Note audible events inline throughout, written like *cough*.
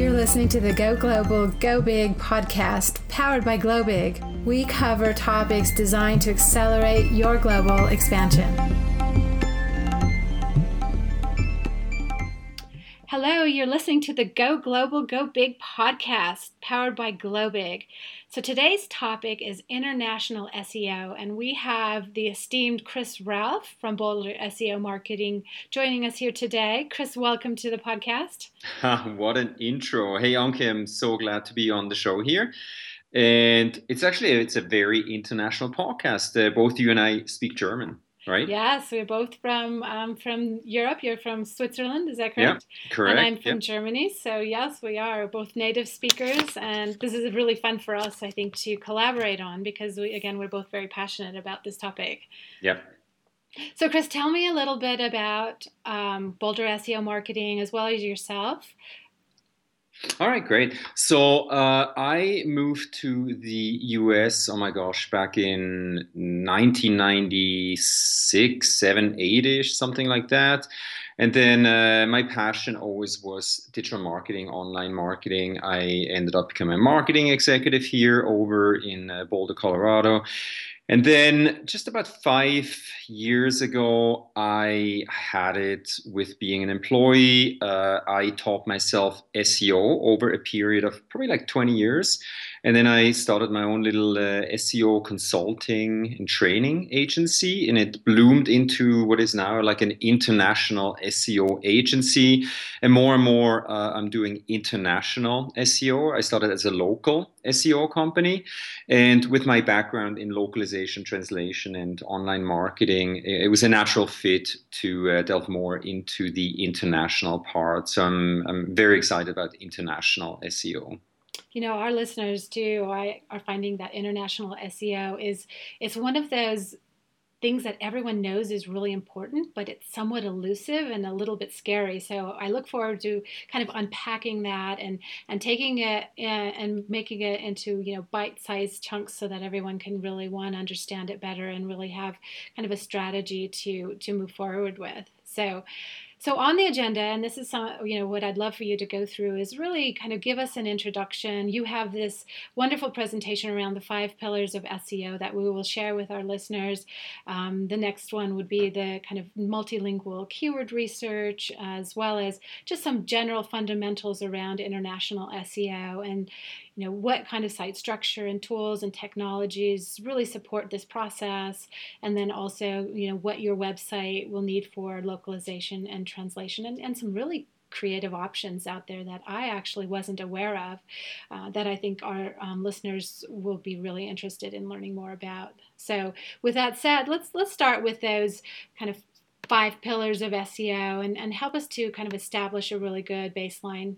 You're listening to the Go Global, Go Big podcast powered by Globig. We cover topics designed to accelerate your global expansion. Hello, you're listening to the Go Global, Go Big podcast powered by Globig. So today's topic is international SEO, and we have the esteemed Chris Ralph from Boulder SEO Marketing joining us here today. Chris, welcome to the podcast. *laughs* what an intro! Hey, Anke, I'm so glad to be on the show here. And it's actually it's a very international podcast. Uh, both you and I speak German right? Yes, we're both from um, from Europe. You're from Switzerland, is that correct? Yeah, correct. And I'm from yep. Germany. So yes, we are both native speakers, and this is really fun for us, I think, to collaborate on because we again we're both very passionate about this topic. Yep. So, Chris, tell me a little bit about um, Boulder SEO marketing as well as yourself. All right, great. So uh, I moved to the US, oh my gosh, back in 1996, 7, 8 ish, something like that. And then uh, my passion always was digital marketing, online marketing. I ended up becoming a marketing executive here over in uh, Boulder, Colorado. And then just about five years ago, I had it with being an employee. Uh, I taught myself SEO over a period of probably like 20 years. And then I started my own little uh, SEO consulting and training agency, and it bloomed into what is now like an international SEO agency. And more and more, uh, I'm doing international SEO. I started as a local SEO company, and with my background in localization, translation, and online marketing, it was a natural fit to uh, delve more into the international part. So I'm, I'm very excited about international SEO you know our listeners too I, are finding that international seo is it's one of those things that everyone knows is really important but it's somewhat elusive and a little bit scary. So i look forward to kind of unpacking that and and taking it uh, and making it into you know bite-sized chunks so that everyone can really one understand it better and really have kind of a strategy to to move forward with. So so on the agenda, and this is some, you know, what I'd love for you to go through is really kind of give us an introduction. You have this wonderful presentation around the five pillars of SEO that we will share with our listeners. Um, the next one would be the kind of multilingual keyword research, as well as just some general fundamentals around international SEO and you know what kind of site structure and tools and technologies really support this process and then also you know what your website will need for localization and translation and, and some really creative options out there that I actually wasn't aware of uh, that I think our um, listeners will be really interested in learning more about. So with that said, let's let's start with those kind of five pillars of SEO and, and help us to kind of establish a really good baseline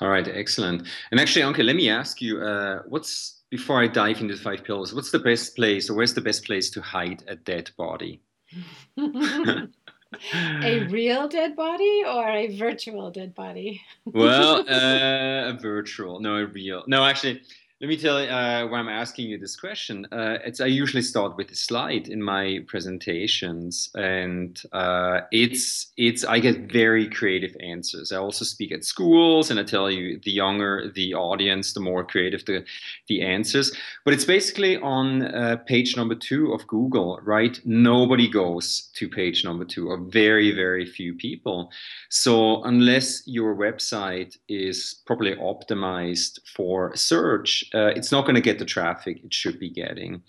all right, excellent. And actually, Anke, let me ask you, uh, what's before I dive into the five pillars, what's the best place, or where's the best place to hide a dead body? *laughs* a *laughs* real dead body or a virtual dead body? well, *laughs* uh, a virtual, no, a real. No, actually, let me tell you uh, why I'm asking you this question. Uh, it's I usually start with a slide in my presentations, and uh, it's it's I get very creative answers. I also speak at schools, and I tell you the younger the audience, the more creative the the answers. But it's basically on uh, page number two of Google, right? Nobody goes to page number two, or very very few people. So unless your website is properly optimized for search uh, it's not going to get the traffic it should be getting.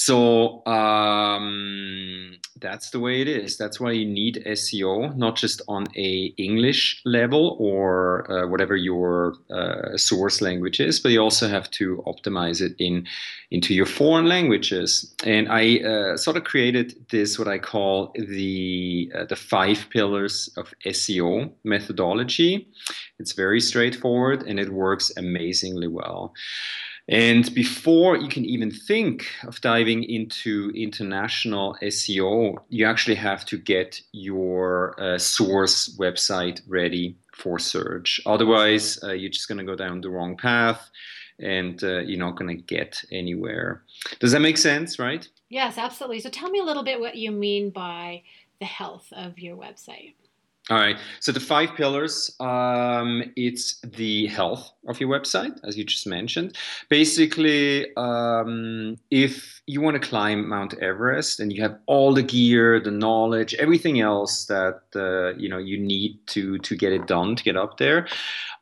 So um, that's the way it is. That's why you need SEO, not just on a English level or uh, whatever your uh, source language is, but you also have to optimize it in into your foreign languages. And I uh, sort of created this what I call the uh, the five pillars of SEO methodology. It's very straightforward and it works amazingly well. And before you can even think of diving into international SEO, you actually have to get your uh, source website ready for search. Otherwise, uh, you're just going to go down the wrong path and uh, you're not going to get anywhere. Does that make sense, right? Yes, absolutely. So tell me a little bit what you mean by the health of your website. All right. So the five pillars, um, it's the health of your website, as you just mentioned. Basically, um, if you want to climb Mount Everest and you have all the gear, the knowledge, everything else that uh, you know you need to to get it done to get up there,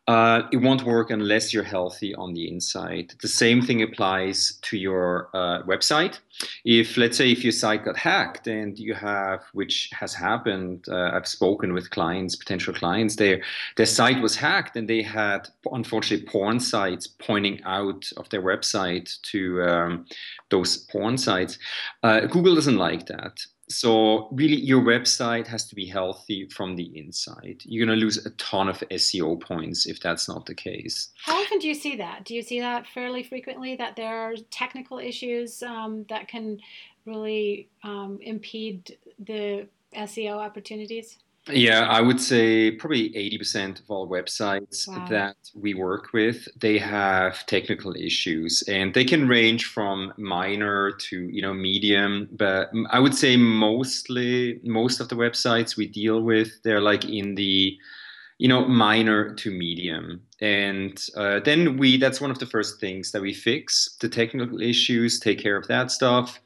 uh, it won't work unless you're healthy on the inside. The same thing applies to your uh, website. If, let's say, if your site got hacked and you have, which has happened, uh, I've spoken with clients, potential clients, their their site was hacked and they had, unfortunately, porn sites pointing out of their website to um, those porn sites. Uh, Google doesn't like that so really your website has to be healthy from the inside. You're going to lose a ton of seo points if that's not the case. How often do you see that? Do you see that fairly frequently that there are technical issues um, that can really um, impede the seo opportunities yeah, I would say probably 80% of all websites wow. that we work with, they have technical issues and they can range from minor to, you know, medium, but I would say mostly most of the websites we deal with, they're like in the you know minor to medium and uh, then we that's one of the first things that we fix the technical issues take care of that stuff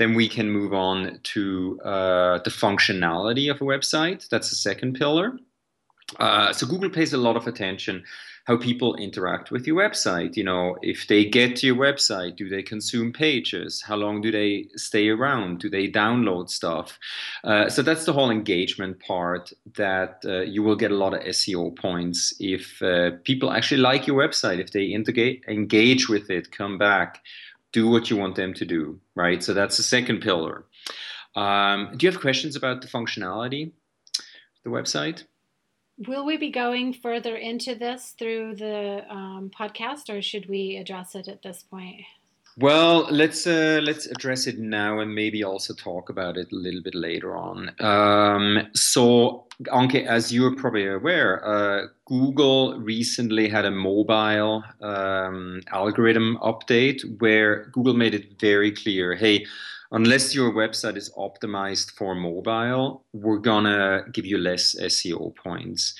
then we can move on to uh, the functionality of a website. That's the second pillar. Uh, so Google pays a lot of attention how people interact with your website. You know, if they get to your website, do they consume pages? How long do they stay around? Do they download stuff? Uh, so that's the whole engagement part that uh, you will get a lot of SEO points if uh, people actually like your website, if they integrate, engage with it, come back do what you want them to do, right? So that's the second pillar. Um, do you have questions about the functionality the website? Will we be going further into this through the um, podcast, or should we address it at this point? Well, let's uh, let's address it now and maybe also talk about it a little bit later on. Um, so, Anke, as you're probably aware, uh, Google recently had a mobile um, algorithm update where Google made it very clear, hey. Unless your website is optimized for mobile, we're gonna give you less SEO points.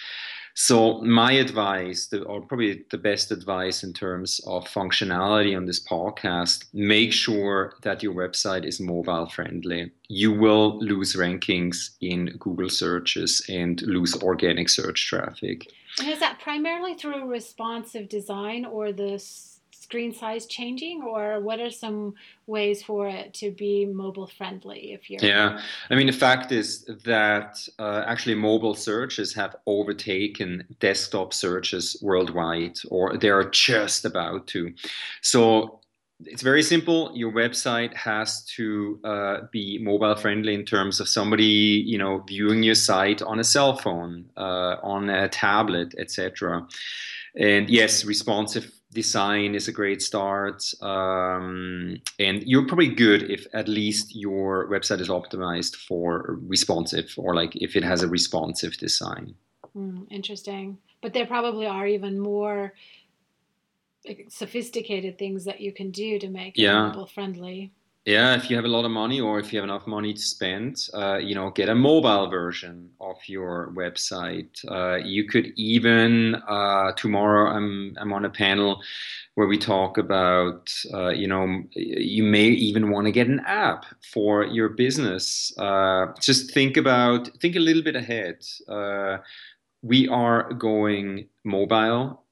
So my advice, or probably the best advice in terms of functionality on this podcast, make sure that your website is mobile friendly. You will lose rankings in Google searches and lose organic search traffic. And is that primarily through responsive design or the screen size changing or what are some ways for it to be mobile friendly if you're yeah i mean the fact is that uh, actually mobile searches have overtaken desktop searches worldwide or they're just about to so it's very simple. Your website has to uh, be mobile friendly in terms of somebody, you know, viewing your site on a cell phone, uh, on a tablet, etc. And yes, responsive design is a great start. Um, and you're probably good if at least your website is optimized for responsive or like if it has a responsive design. Mm, interesting. But there probably are even more sophisticated things that you can do to make yeah. it mobile friendly yeah if you have a lot of money or if you have enough money to spend uh, you know get a mobile version of your website. Uh, you could even uh, tomorrow I'm, I'm on a panel where we talk about uh, you know you may even want to get an app for your business. Uh, just think about think a little bit ahead. Uh, we are going mobile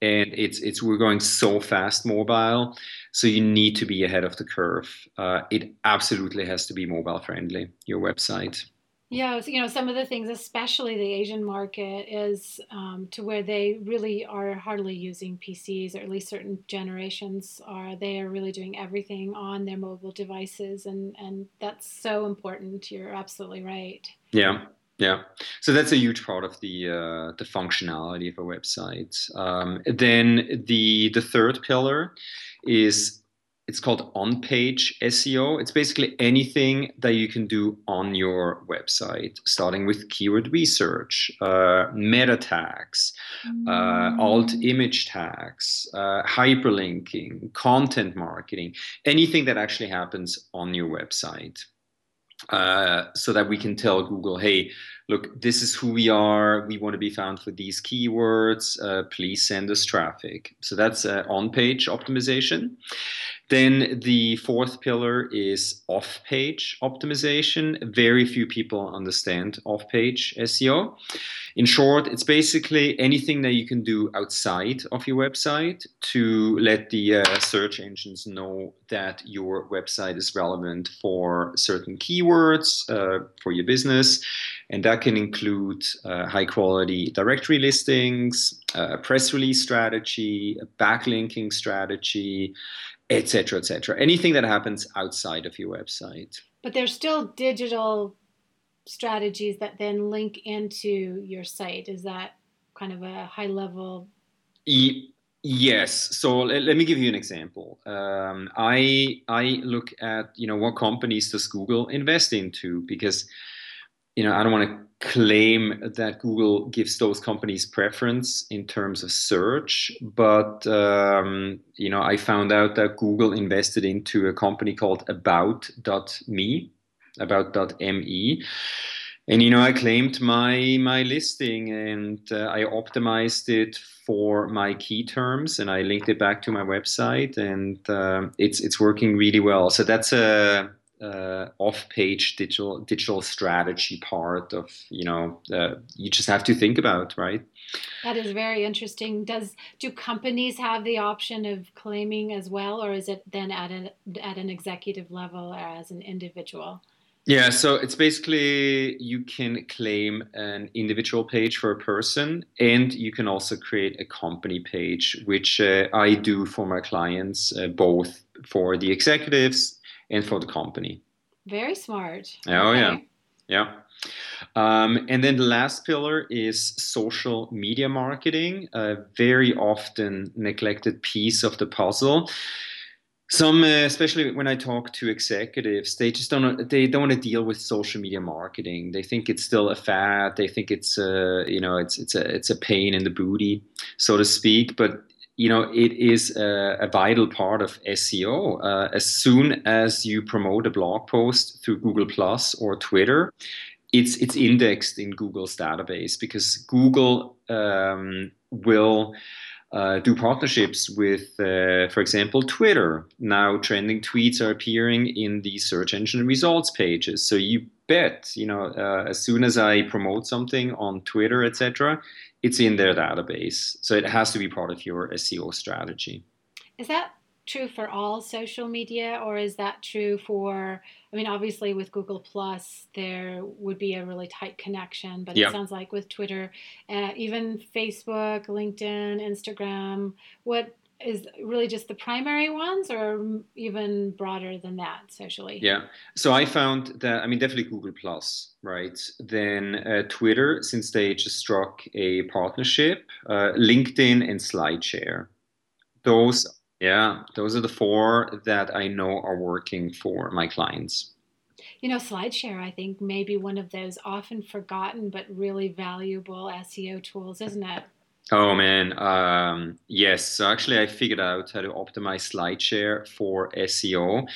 and it's it's we're going so fast mobile so you need to be ahead of the curve. Uh, it absolutely has to be mobile friendly your website. Yeah you know some of the things especially the asian market is um, to where they really are hardly using pcs or at least certain generations are. They are really doing everything on their mobile devices and and that's so important. You're absolutely right. Yeah yeah, so that's a huge part of the uh, the functionality of a website. Um, then the the third pillar is it's called on page SEO. It's basically anything that you can do on your website, starting with keyword research, uh, meta tags, uh, alt mm. image tags, uh, hyperlinking, content marketing, anything that actually happens on your website. Uh, so that we can tell Google, hey, look, this is who we are. We want to be found for these keywords. Uh, please send us traffic. So that's uh, on page optimization. Then the fourth pillar is off page optimization. Very few people understand off page SEO. In short, it's basically anything that you can do outside of your website to let the uh, search engines know that your website is relevant for certain keywords uh, for your business. And that can include uh, high quality directory listings, uh, press release strategy, backlinking strategy, etc., etc. Anything that happens outside of your website. But there's still digital strategies that then link into your site. Is that kind of a high level? E- yes. So let, let, me give you an example. Um, I I look at you know what companies does Google invest into because you know I don't want to claim that Google gives those companies preference in terms of search, but um, you know I found out that Google invested into a company called About.me, About.me, and you know I claimed my my listing and uh, I optimized it for my key terms and I linked it back to my website and uh, it's it's working really well. So that's a uh, off-page digital digital strategy part of you know uh, you just have to think about right? That is very interesting. Does do companies have the option of claiming as well or is it then at an at an executive level or as an individual yeah so it's basically you can claim an individual page for a person and you can also create a company page which uh, i do for my clients uh, both for the executives and for the company. Very smart. Oh, okay. yeah. Yeah. Um, and then the last pillar is social media marketing, a very often neglected piece of the puzzle. Some, uh, especially when I talk to executives, they just don't they don't want to deal with social media marketing. They think it's still a fad. They think it's a you know it's it's a it's a pain in the booty, so to speak. But you know, it is a, a vital part of SEO. Uh, as soon as you promote a blog post through Google Plus or Twitter, it's it's indexed in Google's database because Google um, will uh, do partnerships with, uh, for example, Twitter. Now, trending tweets are appearing in the search engine results pages. So you bet, you know, uh, as soon as I promote something on Twitter, etc., it's in their database. So it has to be part of your SEO strategy. Is that true for all social media or is that true for I mean obviously with Google Plus there would be a really tight connection but it sounds like with Twitter uh, even Facebook, LinkedIn, Instagram what is really just the primary ones or even broader than that socially? Yeah. So i found that i mean definitely google plus right? Then uh, twitter since they just struck a partnership uh, linkedin and slideshare. Those yeah those are the four that i know are working for my clients. You know slideshare i think may be one of those often forgotten but really valuable seo tools isn't it? Oh man, um, yes. So actually, I figured out how to optimize SlideShare for SEO,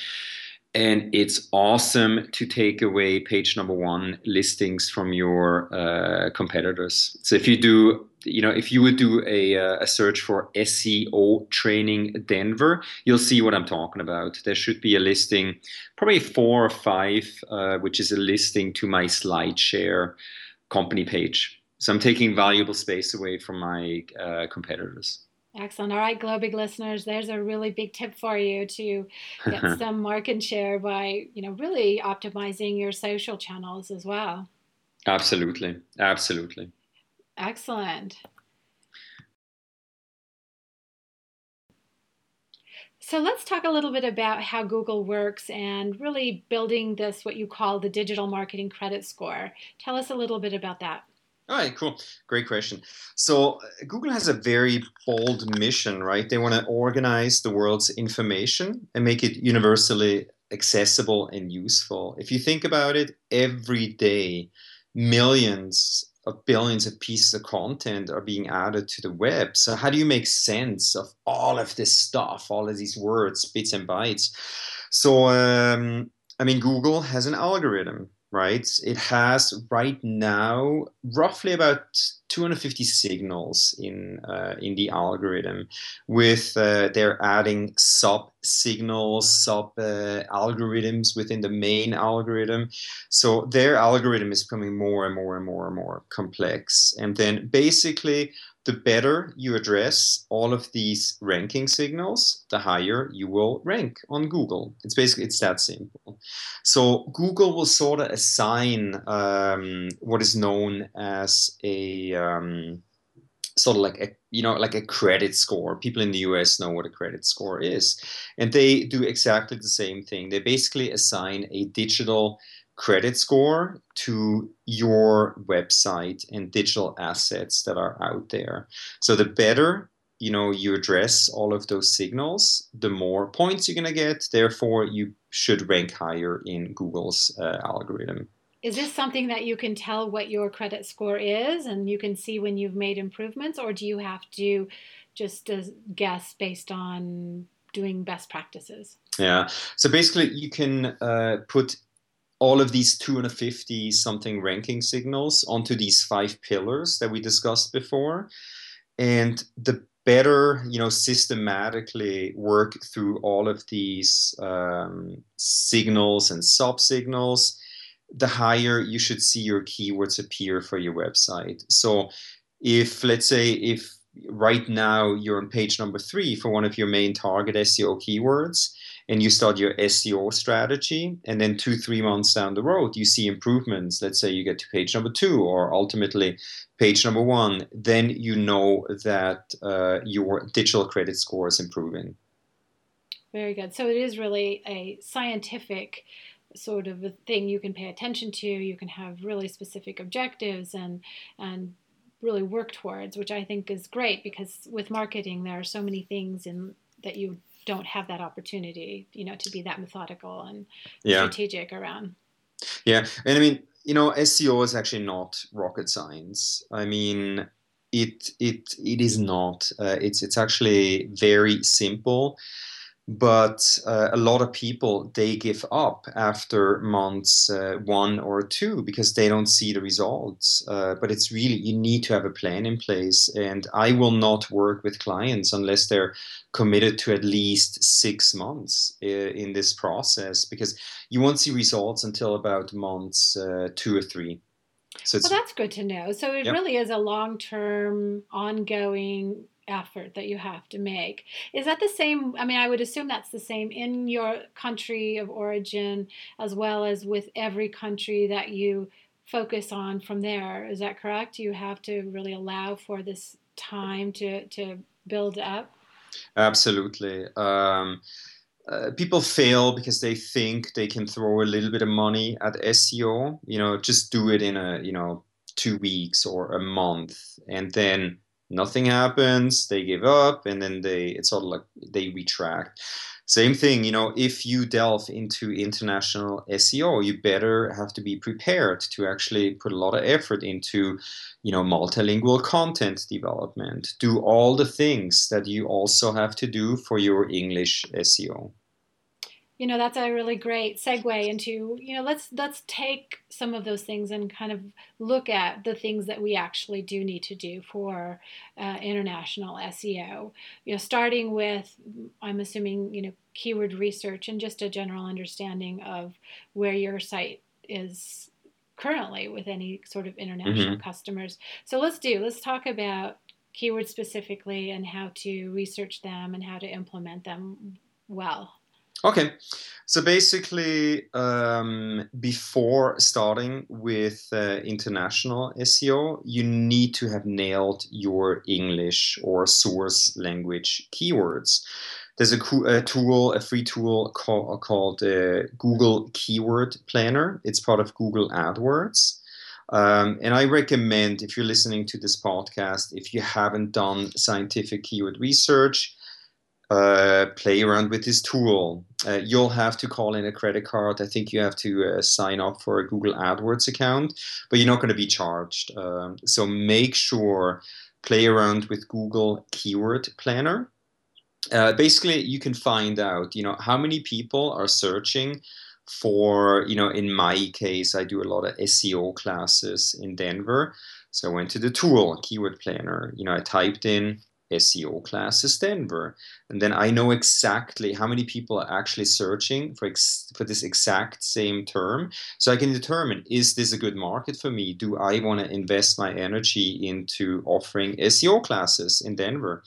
and it's awesome to take away page number one listings from your uh, competitors. So if you do, you know, if you would do a, uh, a search for SEO training Denver, you'll see what I'm talking about. There should be a listing, probably four or five, uh, which is a listing to my SlideShare company page. So I'm taking valuable space away from my uh, competitors. Excellent. All right, Globig listeners, there's a really big tip for you to *laughs* get some market share by, you know, really optimizing your social channels as well. Absolutely. Absolutely. Excellent. So let's talk a little bit about how Google works and really building this, what you call the digital marketing credit score. Tell us a little bit about that. All right, cool. Great question. So, uh, Google has a very bold mission, right? They want to organize the world's information and make it universally accessible and useful. If you think about it, every day, millions of billions of pieces of content are being added to the web. So, how do you make sense of all of this stuff, all of these words, bits and bytes? So, um, I mean, Google has an algorithm, right? It has right now roughly about 250 signals in uh, in the algorithm. With uh, they're adding sub signals, sub uh, algorithms within the main algorithm. So their algorithm is becoming more and more and more and more complex. And then basically the better you address all of these ranking signals, the higher you will rank on Google. It's basically it's that simple. So Google will sort of assign um, what is known as a um, sort of like a you know like a credit score. People in the US know what a credit score is, and they do exactly the same thing. They basically assign a digital credit score to your website and digital assets that are out there. So the better you know you address all of those signals, the more points you're going to get. Therefore, you should rank higher in Google's uh, algorithm. Is this something that you can tell what your credit score is and you can see when you've made improvements, or do you have to just uh, guess based on doing best practices? Yeah. So basically, you can uh, put all of these 250 something ranking signals onto these five pillars that we discussed before. And the better, you know, systematically work through all of these um, signals and sub signals, the higher you should see your keywords appear for your website. So if, let's say, if right now you're on page number three for one of your main target SEO keywords, and you start your SEO strategy, and then two, three months down the road, you see improvements. Let's say you get to page number two, or ultimately page number one, then you know that uh, your digital credit score is improving. Very good. So it is really a scientific sort of a thing you can pay attention to. You can have really specific objectives and and really work towards, which I think is great because with marketing there are so many things in that you don't have that opportunity, you know, to be that methodical and yeah. strategic around. Yeah, and I mean, you know, SEO is actually not rocket science. I mean, it it it is not. Uh, it's it's actually very simple but uh, a lot of people they give up after months uh, one or two because they don't see the results uh, but it's really you need to have a plan in place and i will not work with clients unless they're committed to at least six months uh, in this process because you won't see results until about months uh, two or three so well, that's good to know. So it yep. really is a long term, ongoing effort that you have to make. Is that the same? I mean, I would assume that's the same in your country of origin as well as with every country that you focus on from there. Is that correct? You have to really allow for this time to, to build up? Absolutely. Um, uh, people fail because they think they can throw a little bit of money at SEO. You know, just do it in a you know two weeks or a month, and then nothing happens they give up and then they it's of like they retract. Same thing you know if you delve into international seo you better have to be prepared to actually put a lot of effort into you know multilingual content development. Do all the things that you also have to do for your english seo you know that's a really great segue into you know let's let's take some of those things and kind of look at the things that we actually do need to do for uh, international SEO. You know, starting with I'm assuming you know keyword research and just a general understanding of where your site is currently with any sort of international mm-hmm. customers. So let's do let's talk about keywords specifically and how to research them and how to implement them well. Okay, so basically, um, before starting with uh, international SEO, you need to have nailed your English or source language keywords. There's a, a tool, a free tool call, called uh, Google Keyword Planner. It's part of Google AdWords. Um, and I recommend, if you're listening to this podcast, if you haven't done scientific keyword research, uh, play around with this tool. Uh, you'll have to call in a credit card. I think you have to uh, sign up for a Google AdWords account, but you're not going to be charged. Um, so make sure play around with Google Keyword Planner. Uh, basically, you can find out, you know, how many people are searching for you know in my case i do a lot of seo classes in denver so i went to the tool keyword planner you know i typed in SEO classes Denver. And then I know exactly how many people are actually searching for, ex- for this exact same term. So I can determine is this a good market for me? Do I want to invest my energy into offering SEO classes in Denver?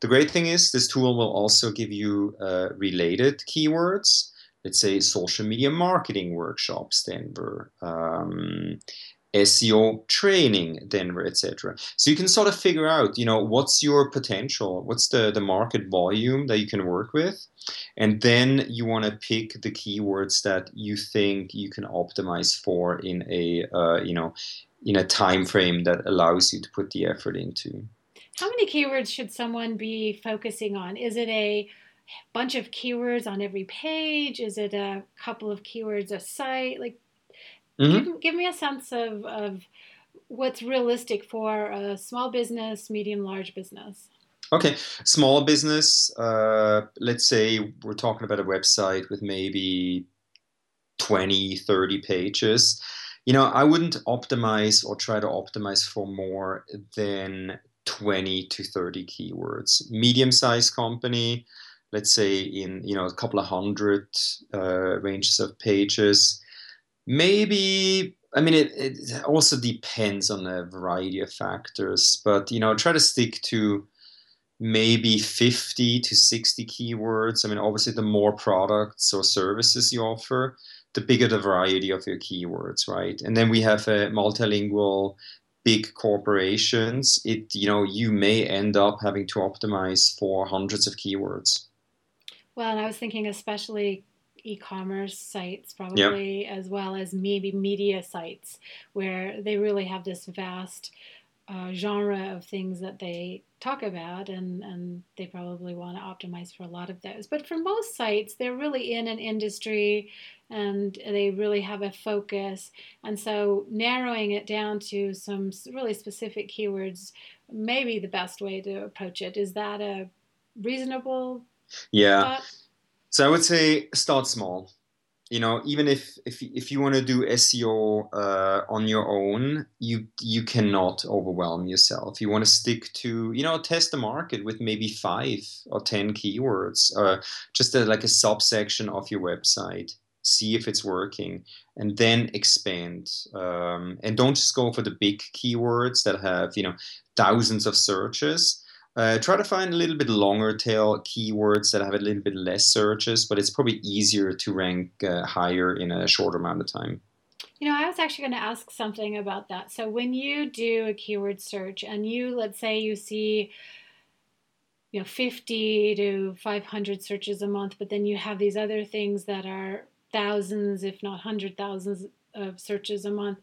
The great thing is this tool will also give you uh, related keywords. Let's say social media marketing workshops, Denver. Um, SEO training, Denver, etc. So you can sort of figure out, you know, what's your potential, what's the the market volume that you can work with, and then you want to pick the keywords that you think you can optimize for in a uh, you know in a time frame that allows you to put the effort into. How many keywords should someone be focusing on? Is it a bunch of keywords on every page? Is it a couple of keywords a site? Like Mm-hmm. Give, give me a sense of, of what's realistic for a small business, medium, large business. Okay, small business, uh, let's say we're talking about a website with maybe 20, 30 pages. You know, I wouldn't optimize or try to optimize for more than 20 to 30 keywords. Medium sized company, let's say in, you know, a couple of hundred uh, ranges of pages maybe I mean, it, it also depends on a variety of factors, but you know, try to stick to maybe 50 to 60 keywords. I mean, obviously, the more products or services you offer, the bigger the variety of your keywords, right? And then we have a multilingual big corporations. It you know, you may end up having to optimize for hundreds of keywords. Well, and I was thinking especially e-commerce sites probably yep. as well as maybe media sites where they really have this vast uh, genre of things that they talk about and, and they probably want to optimize for a lot of those but for most sites they're really in an industry and they really have a focus and so narrowing it down to some really specific keywords may be the best way to approach it is that a reasonable yeah thought? So I would say start small. You know, even if if if you want to do SEO uh, on your own, you you cannot overwhelm yourself. You want to stick to you know test the market with maybe five or ten keywords, or uh, just a, like a subsection of your website. See if it's working, and then expand. Um, and don't just go for the big keywords that have you know thousands of searches uh, try to find a little bit longer tail keywords that have a little bit less searches, but it's probably easier to rank uh, higher in a shorter amount of time. You know, I was actually going to ask something about that. So when you do a keyword search and you, let's say you see, you know, 50 to 500 searches a month, but then you have these other things that are thousands, if not hundred thousands of searches a month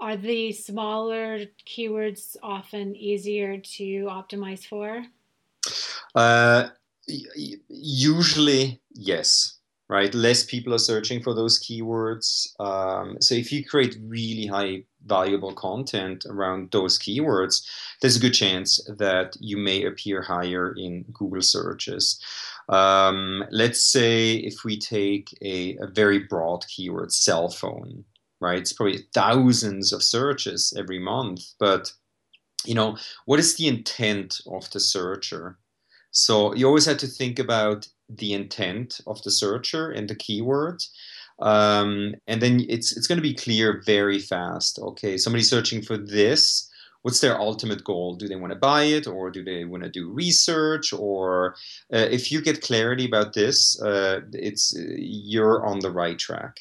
are the smaller keywords often easier to optimize for? Uh, usually, yes. Right, less people are searching for those keywords. Um, so if you create really high valuable content around those keywords, there's a good chance that you may appear higher in Google searches. Um, let's say if we take a, a very broad keyword, cell phone, right? It's probably thousands of searches every month, but you know, what is the intent of the searcher? So you always have to think about the intent of the searcher and the keyword. Um, and then it's it's going to be clear very fast. Okay, somebody searching for this. What's their ultimate goal? Do they want to buy it, or do they want to do research? Or uh, if you get clarity about this, uh, it's you're on the right track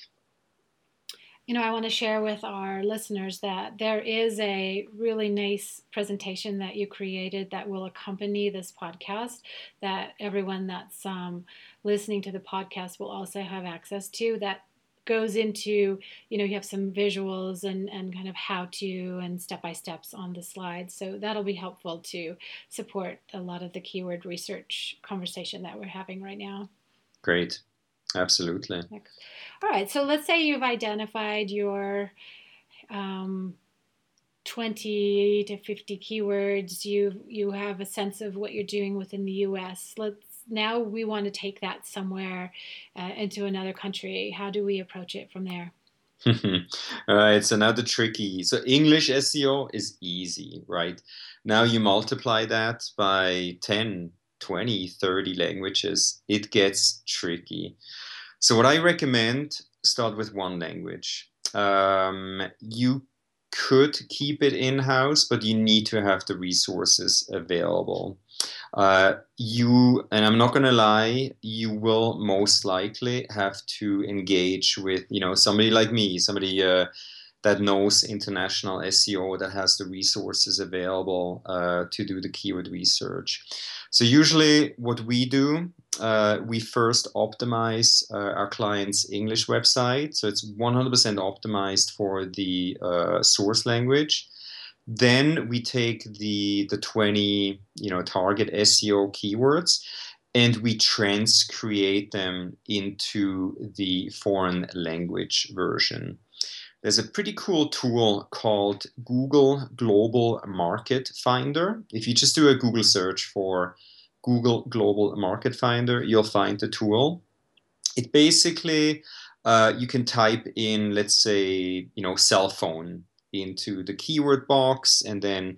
you know, I want to share with our listeners that there is a really nice presentation that you created that will accompany this podcast that everyone that's um, listening to the podcast will also have access to that goes into you know you have some visuals and and kind of how to and step by steps on the slides. So that'll be helpful to support a lot of the keyword research conversation that we're having right now. Great absolutely all right, so let's say you've identified your um, 20 to 50 keywords. You you have a sense of what you're doing within the U.S. Let's now we want to take that somewhere uh, into another country. How do we approach it from there? *laughs* All right, so now the tricky. So English SEO is easy, right? Now you multiply that by 10, 20, 30 languages, it gets tricky. So what I recommend, start with one language. Um, you could keep it in-house, but you need to have the resources available. Uh, you and I'm not gonna lie, you will most likely have to engage with you know somebody like me, somebody uh, that knows international SEO that has the resources available uh, to do the keyword research. So usually, what we do, uh, we first optimize uh, our client's English website, so it's 100% optimized for the uh, source language then we take the the 20 you know target SEO keywords and we transcreate them into the foreign language version. There's a pretty cool tool called Google Global Market Finder. If you just do a Google search for Google Global Market Finder, you'll find the tool. It basically uh, you can type in, let's say, you know, cell phone into the keyword box and then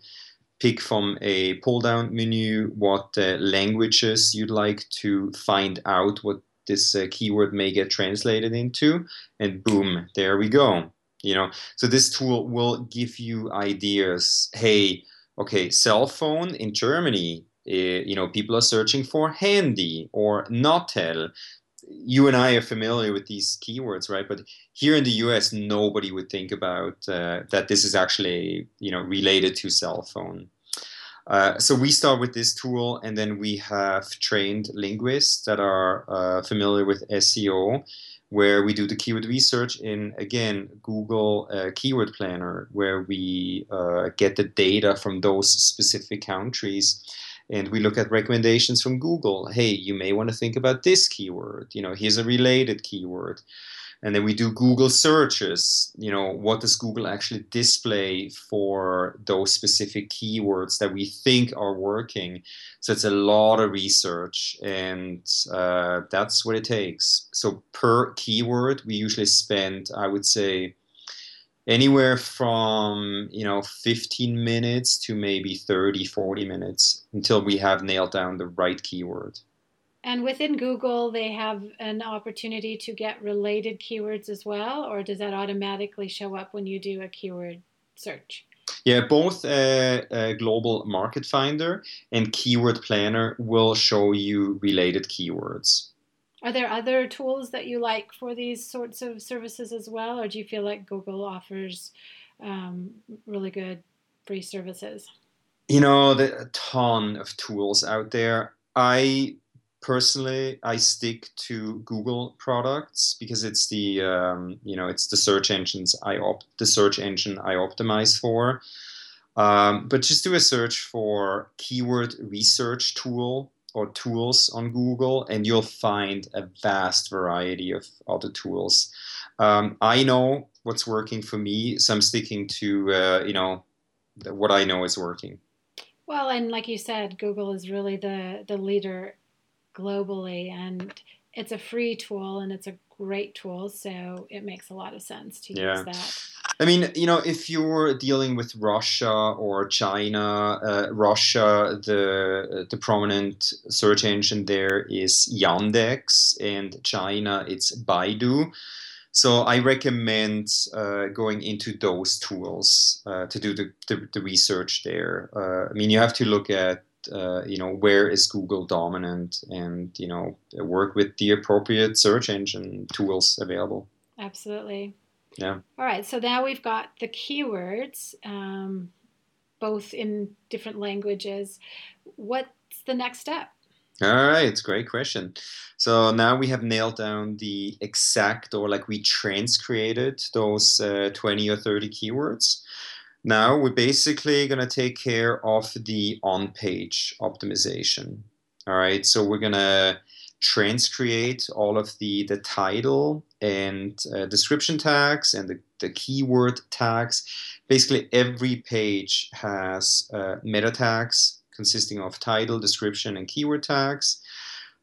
pick from a pull down menu what uh, languages you'd like to find out what this uh, keyword may get translated into and boom there we go you know so this tool will give you ideas hey okay cell phone in germany uh, you know people are searching for handy or Natel you and I are familiar with these keywords, right? But here in the US, nobody would think about uh, that this is actually, you know, related to cell phone. Uh, so we start with this tool, and then we have trained linguists that are uh, familiar with SEO, where we do the keyword research in again Google uh, Keyword Planner, where we uh, get the data from those specific countries and we look at recommendations from Google. Hey, you may want to think about this keyword. You know, here's a related keyword. And then we do Google searches. You know, what does Google actually display for those specific keywords that we think are working? So it's a lot of research, and uh, that's what it takes. So per keyword, we usually spend, I would say, anywhere from you know 15 minutes to maybe 30 40 minutes until we have nailed down the right keyword and within google they have an opportunity to get related keywords as well or does that automatically show up when you do a keyword search yeah, both uh, uh, Global Market Finder and Keyword Planner will show you related keywords. Are there other tools that you like for these sorts of services as well, or do you feel like Google offers um, really good free services? You know, there are a ton of tools out there. I personally I stick to Google products because it's the um, you know it's the search engines I opt the search engine I optimize for. Um, but just do a search for keyword research tool or tools on Google, and you'll find a vast variety of other tools. Um, I know what's working for me, so I'm sticking to uh, you know what I know is working. Well, and like you said, Google is really the the leader globally, and it's a free tool and it's a great tool, so it makes a lot of sense to yeah. use that. I mean, you know, if you're dealing with Russia or China, uh, Russia, the the prominent search engine there is Yandex, and China, it's Baidu. So I recommend uh, going into those tools uh, to do the, the, the research there. Uh, I mean, you have to look at uh, you know where is Google dominant, and you know work with the appropriate search engine tools available. Absolutely. Yeah. All right. So now we've got the keywords, um, both in different languages. What's the next step? All right, it's a great question. So now we have nailed down the exact, or like we transcreated those uh, 20 or 30 keywords. Now we're basically going to take care of the on page optimization. All right, so we're going to transcreate all of the, the title and uh, description tags and the, the keyword tags. Basically, every page has uh, meta tags consisting of title, description, and keyword tags.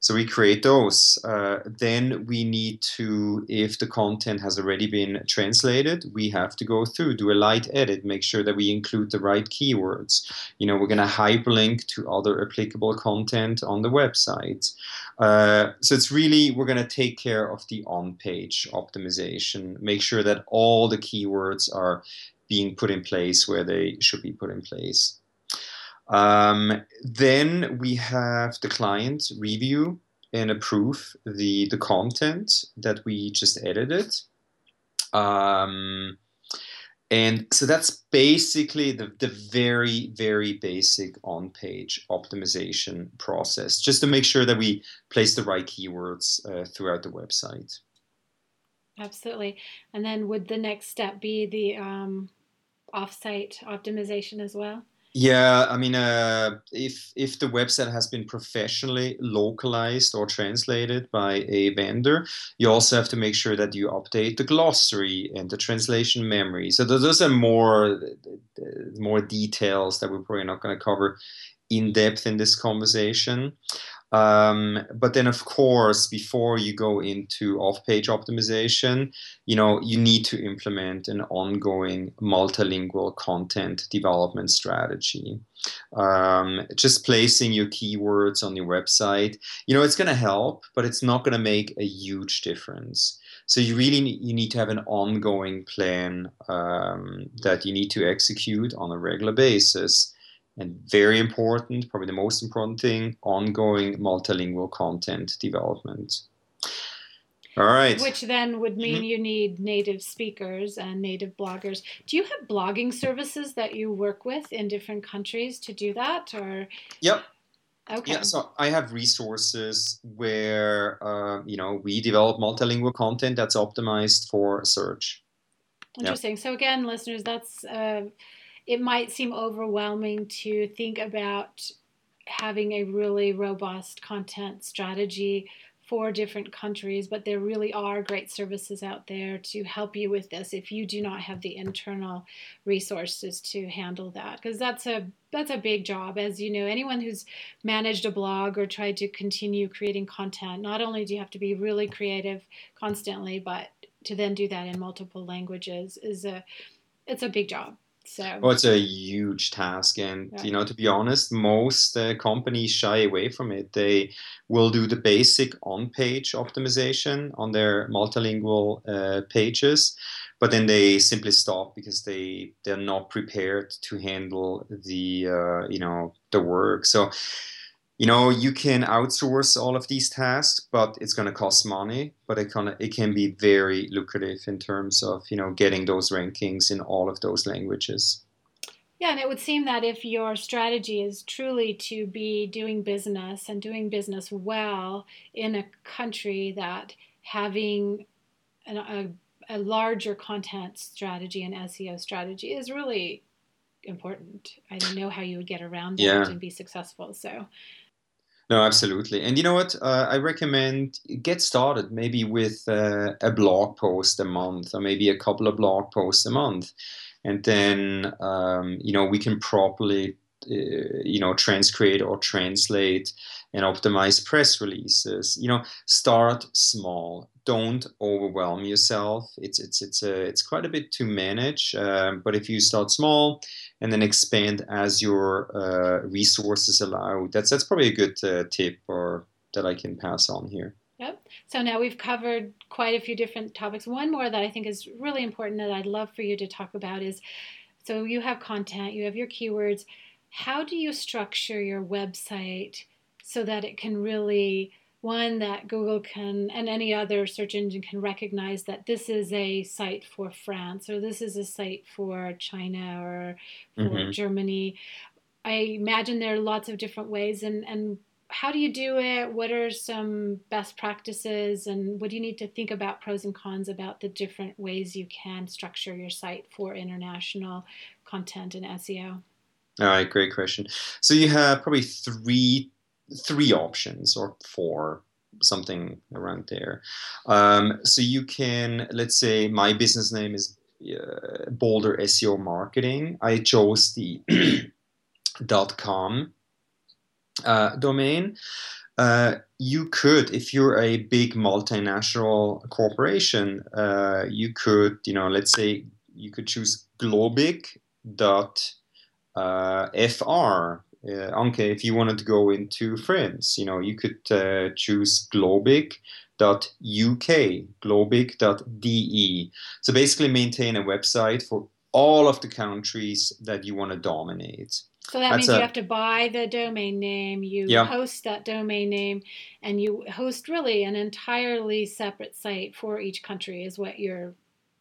So we create those. Uh, then we need to, if the content has already been translated, we have to go through, do a light edit, make sure that we include the right keywords. You know, we're going to hyperlink to other applicable content on the website. Uh, so it's really, we're going to take care of the on-page optimization, make sure that all the keywords are being put in place where they should be put in place. Um, then we have the client review and approve the, the content that we just edited. Um, and so that's basically the, the very, very basic on page optimization process, just to make sure that we place the right keywords uh, throughout the website. Absolutely. And then would the next step be the um, offsite optimization as well? Yeah, I mean, uh, if if the website has been professionally localized or translated by a vendor, you also have to make sure that you update the glossary and the translation memory. So those are more more details that we're probably not going to cover in depth in this conversation. Um, but then, of course, before you go into off-page optimization, you know you need to implement an ongoing multilingual content development strategy. Um, just placing your keywords on your website, you know, it's going to help, but it's not going to make a huge difference. So you really need, you need to have an ongoing plan um, that you need to execute on a regular basis and very important, probably the most important thing, ongoing multilingual content development. All right. Which then would mean mm-hmm. you need native speakers and native bloggers. Do you have blogging services that you work with in different countries to do that, or? Yep. Okay. Yeah, so I have resources where uh, you know we develop multilingual content that's optimized for search. Interesting. Yep. So again, listeners, that's. Uh, it might seem overwhelming to think about having a really robust content strategy for different countries, but there really are great services out there to help you with this if you do not have the internal resources to handle that. Because that's a that's a big job. As you know anyone who's managed a blog or tried to continue creating content not only do you have to be really creative constantly but to then do that in multiple languages is a it's a big job so oh, it's a huge task, and you know, to be honest, most uh, companies shy away from it. They will do the basic on-page optimization on their multilingual uh, pages, but then they simply stop because they they're not prepared to handle the uh, you know the work. So you know you can outsource all of these tasks but it's going to cost money but it can it can be very lucrative in terms of you know getting those rankings in all of those languages yeah and it would seem that if your strategy is truly to be doing business and doing business well in a country that having an, a, a larger content strategy and seo strategy is really important i don't know how you would get around that yeah. and be successful so no, absolutely. And you know what? Uh, I recommend get started maybe with uh, a blog post a month or maybe a couple of blog posts a month. And then, um, you know, we can properly, uh, you know, transcreate or translate and optimize press releases. You know, start small. Don't overwhelm yourself. It's it's it's a it's quite a bit to manage. Um, but if you start small and then expand as your uh, resources allow, that's that's probably a good uh, tip or that I can pass on here. Yep. So now we've covered quite a few different topics. One more that I think is really important that I'd love for you to talk about is so you have content, you have your keywords. How do you structure your website? so that it can really one that Google can and any other search engine can recognize that this is a site for France or this is a site for China or for mm-hmm. Germany. I imagine there are lots of different ways and and how do you do it? What are some best practices and what do you need to think about pros and cons about the different ways you can structure your site for international content and SEO? All right, great question. So you have probably three three options or four something around there. Um, so you can let's say my business name is uh, boulder seo marketing. I chose the *clears throat* dot com uh, domain. Uh, you could, if you're a big multinational corporation, uh, you could, you know, let's say you could choose globig.fr. Uh, okay, if you wanted to go into France, you know, you could uh, choose globig.uk, globig.de. So basically maintain a website for all of the countries that you want to dominate. So that That's means a, you have to buy the domain name, you yeah. host that domain name, and you host really an entirely separate site for each country, is what you're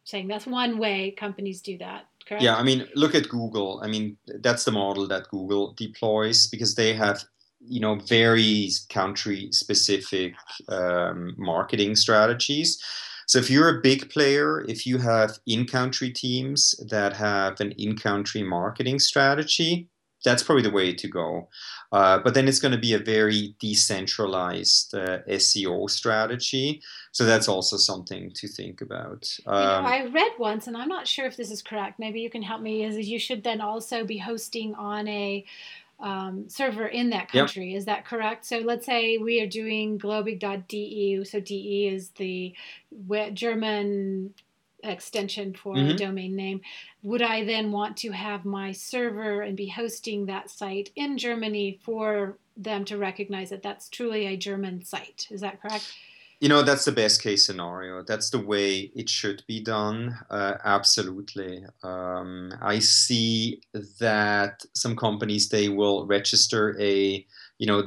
saying. That's one way companies do that. Yeah, I mean, look at Google. I mean, that's the model that Google deploys because they have, you know, very country specific um, marketing strategies. So if you're a big player, if you have in-country teams that have an in-country marketing strategy, that's probably the way to go. Uh, but then it's going to be a very decentralized uh, SEO strategy. So that's also something to think about. Um, you know, um, I read once, and I'm not sure if this is correct. Maybe you can help me. Is you should then also be hosting on a um, server in that country. Yep. Is that correct? So let's say we are doing globig.de. So DE is the German extension for mm-hmm. a domain name. Would I then want to have my server and be hosting that site in Germany for them to recognize that that's truly a German site? Is that correct? You know, that's the best case scenario. That's the way it should be done. Uh, absolutely. Um, I see that some companies they will register a you know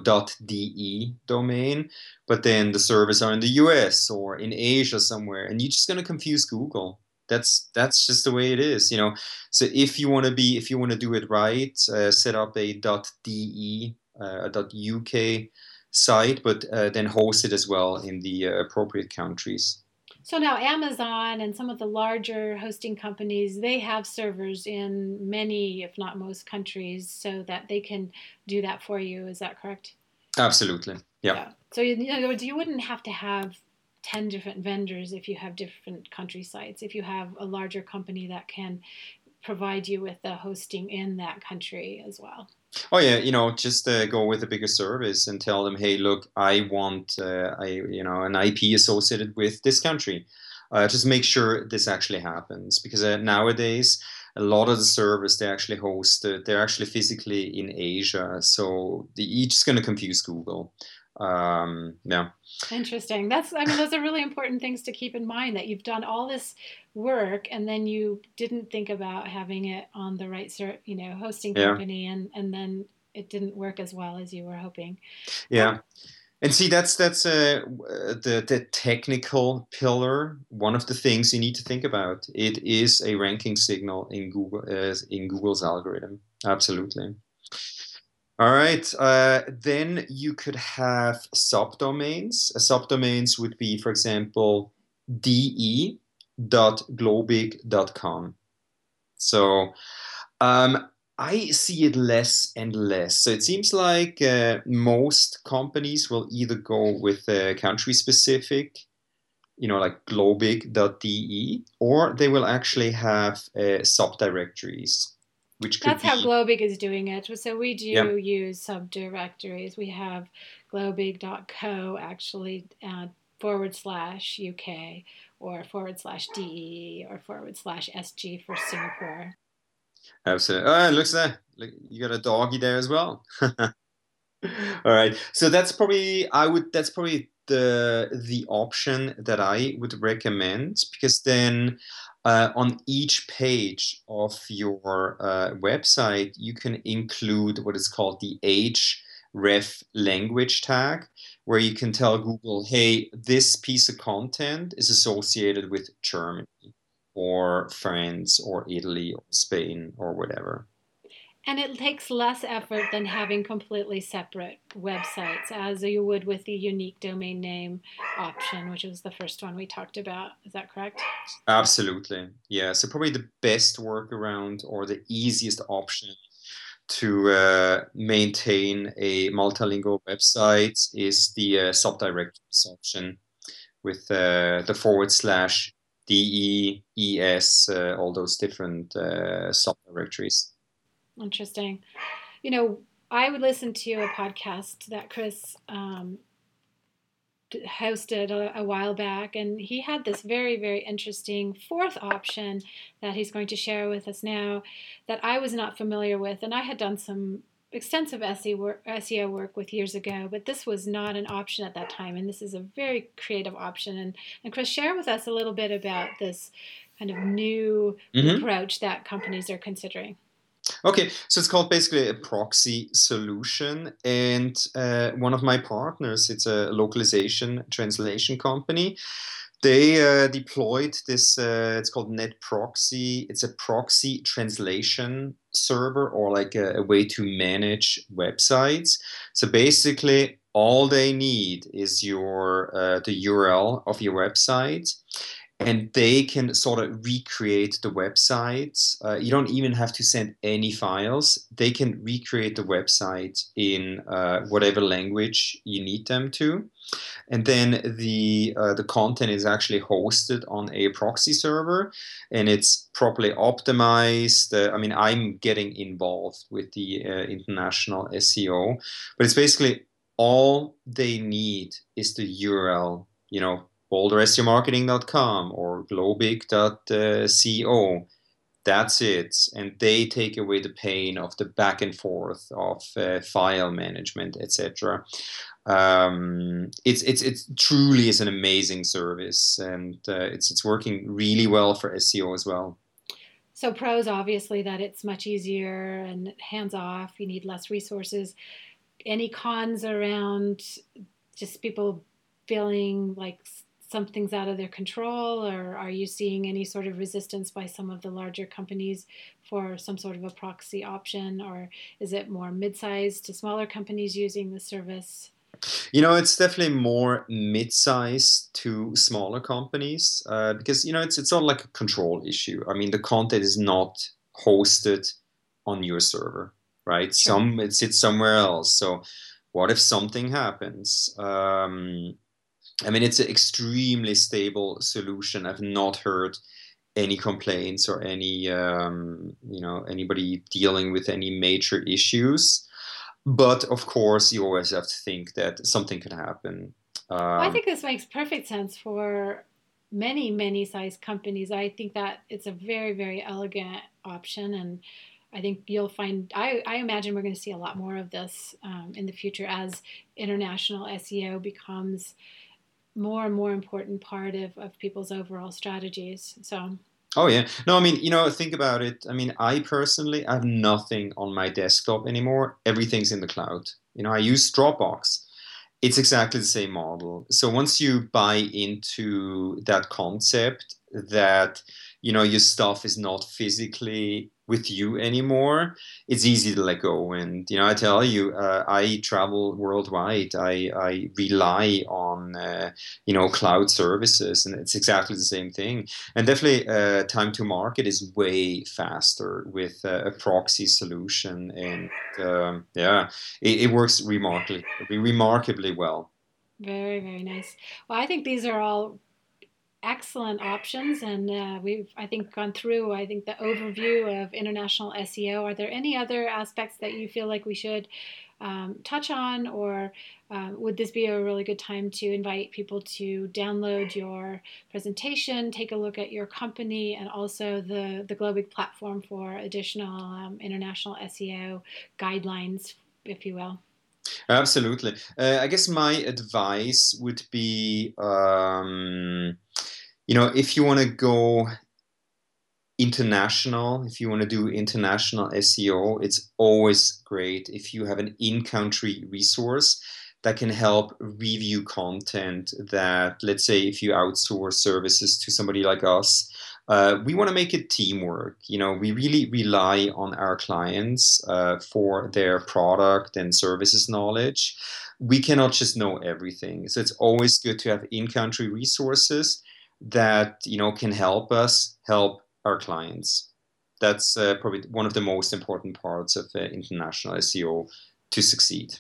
.de domain, but then the servers are in the US or in Asia somewhere, and you're just going to confuse Google. That's that's just the way it is, you know. So if you want to be, if you want to do it right, uh, set up a .de, uh, a .uk site, but uh, then host it as well in the uh, appropriate countries. So now Amazon and some of the larger hosting companies, they have servers in many, if not most countries, so that they can do that for you. Is that correct? Absolutely. Yeah. yeah. So in other words, you wouldn't have to have 10 different vendors if you have different country sites. If you have a larger company that can provide you with the hosting in that country as well. Oh yeah, you know, just uh, go with a bigger service and tell them, hey, look, I want, uh, I you know, an IP associated with this country. Uh, just make sure this actually happens because uh, nowadays a lot of the servers they actually host, uh, they're actually physically in Asia, so the, each is going to confuse Google. Um, yeah. Interesting. That's, I mean, those are really important things to keep in mind that you've done all this work and then you didn't think about having it on the right, you know, hosting company yeah. and, and then it didn't work as well as you were hoping. Yeah. and see, that's that's uh, the the technical pillar. One of the things you need to think about. It is a ranking signal in Google uh, in Google's algorithm. Absolutely. All right. Uh, then you could have subdomains. subdomains would be, for example, de.globig.com. So um, I see it less and less. So it seems like uh, most companies will either go with a country specific, you know, like globig.de, or they will actually have uh, subdirectories which that's be... how globig is doing it. So we do yeah. use subdirectories. We have globig.co actually uh, forward slash uk or forward slash de or forward slash sg for singapore. Absolutely oh it looks like you got a doggy there as well. *laughs* All right. So that's probably i would that's probably the the option that i would recommend because then uh, on each page of your uh, website, you can include what is called the href language tag, where you can tell Google, hey, this piece of content is associated with Germany or France or Italy or Spain or whatever. And it takes less effort than having completely separate websites, as you would with the unique domain name option, which was the first one we talked about. Is that correct? Absolutely. Yeah. So, probably the best workaround or the easiest option to uh, maintain a multilingual website is the uh, subdirectories option with uh, the forward slash DEES, all those different uh, subdirectories. Interesting. You know, I would listen to a podcast that Chris um, hosted a, a, while back, and he had this very, very interesting fourth option that he's going to share with us now that I was not familiar with. And I had done some extensive SEO work, with years ago, but this was not an option at that time. And this is a very creative option. And, and Chris, share with us a little bit about this kind of new mm-hmm. approach that companies are considering. Okay, so it's called basically a proxy solution, and uh, one of my partners, it's a localization translation company. They uh, deployed this. Uh, it's called NetProxy. It's a proxy translation server, or like a, a way to manage websites. So basically, all they need is your uh, the URL of your website and they can sort of recreate the websites. Uh, you don't even have to send any files. They can recreate the website in uh, whatever language you need them to, and then the uh, the content is actually hosted on a proxy server, and it's properly optimized. Uh, I mean, I'm getting involved with the uh, international SEO, but it's basically all they need is the URL. You know, boulderseomarketing.com or globig.co. That's it. And they take away the pain of the back and forth of uh, file management, etc. Um, it's, it's, it's truly is an amazing service and uh, it's, it's working really well for SEO as well. So pros, obviously, that it's much easier and hands off. You need less resources. Any cons around just people feeling like something's out of their control, or are you seeing any sort of resistance by some of the larger companies for some sort of a proxy option, or is it more mid-sized to smaller companies using the service? You know, it's definitely more mid-sized to smaller companies uh, because you know it's it's not like a control issue. I mean, the content is not hosted on your server, right? Sure. Some it sits somewhere else. So, what if something happens? Um, I mean, it's an extremely stable solution. I've not heard any complaints or any, um, you know, anybody dealing with any major issues. But of course, you always have to think that something could happen. Um, I think this makes perfect sense for many, many size companies. I think that it's a very, very elegant option, and I think you'll find. I, I imagine we're going to see a lot more of this um, in the future as international SEO becomes more and more important part of, of people's overall strategies. So Oh yeah. No, I mean, you know, think about it. I mean, I personally I have nothing on my desktop anymore. Everything's in the cloud. You know, I use Dropbox. It's exactly the same model. So once you buy into that concept that, you know, your stuff is not physically with you anymore, it's easy to let go. And you know, I tell you, uh, I travel worldwide. I, I rely on uh, you know cloud services, and it's exactly the same thing. And definitely, uh, time to market is way faster with uh, a proxy solution, and um, yeah, it, it works remarkably remarkably well. Very very nice. Well, I think these are all excellent options, and uh, we've I think gone through I think the overview of international SEO. Are there any other aspects that you feel like we should um, touch on, or uh, would this be a really good time to invite people to download your presentation, take a look at your company, and also the the Globig platform for additional um, international SEO guidelines, if you will? Absolutely. Uh, I guess my advice would be, um, you know, if you want to go international, if you want to do international SEO, it's always great if you have an in country resource that can help review content that, let's say, if you outsource services to somebody like us, uh, we want to make it teamwork. You know, we really rely on our clients uh, for their product and services knowledge. We cannot just know everything, so it's always good to have in-country resources that you know can help us help our clients. That's uh, probably one of the most important parts of uh, international SEO to succeed.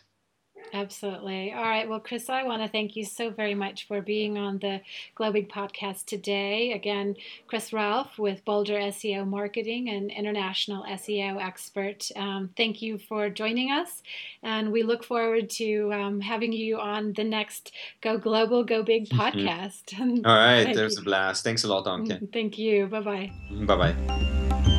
Absolutely. All right. Well, Chris, I want to thank you so very much for being on the Globig podcast today. Again, Chris Raulf with Boulder SEO Marketing and international SEO expert. Um, thank you for joining us. And we look forward to um, having you on the next Go Global, Go Big *laughs* podcast. *laughs* All right. There's a blast. Thanks a lot, Anke. Thank you. Bye bye. Bye bye.